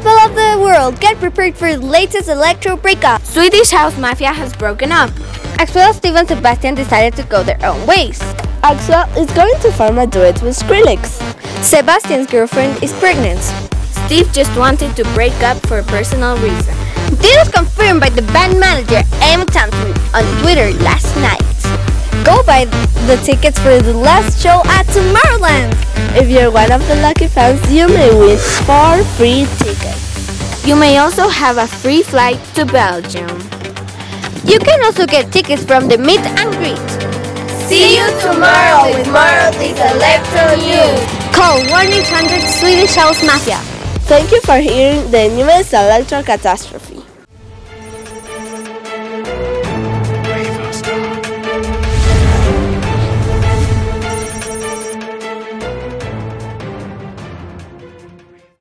world, get prepared for the latest electro breakup. Swedish House Mafia has broken up. Axwell, Steve, and Sebastian decided to go their own ways. Axwell is going to form a duet with Skrillex. Sebastian's girlfriend is pregnant. Steve just wanted to break up for a personal reason. This was confirmed by the band manager Em Thompson on Twitter last night. Go buy the tickets for the last show at Tomorrowland. If you're one of the lucky fans, you may win four free tickets. You may also have a free flight to Belgium. You can also get tickets from the meet and greet. See you tomorrow with more of this electro news. Call 1-800 Swedish House Mafia. Thank you for hearing the newest electro catastrophe.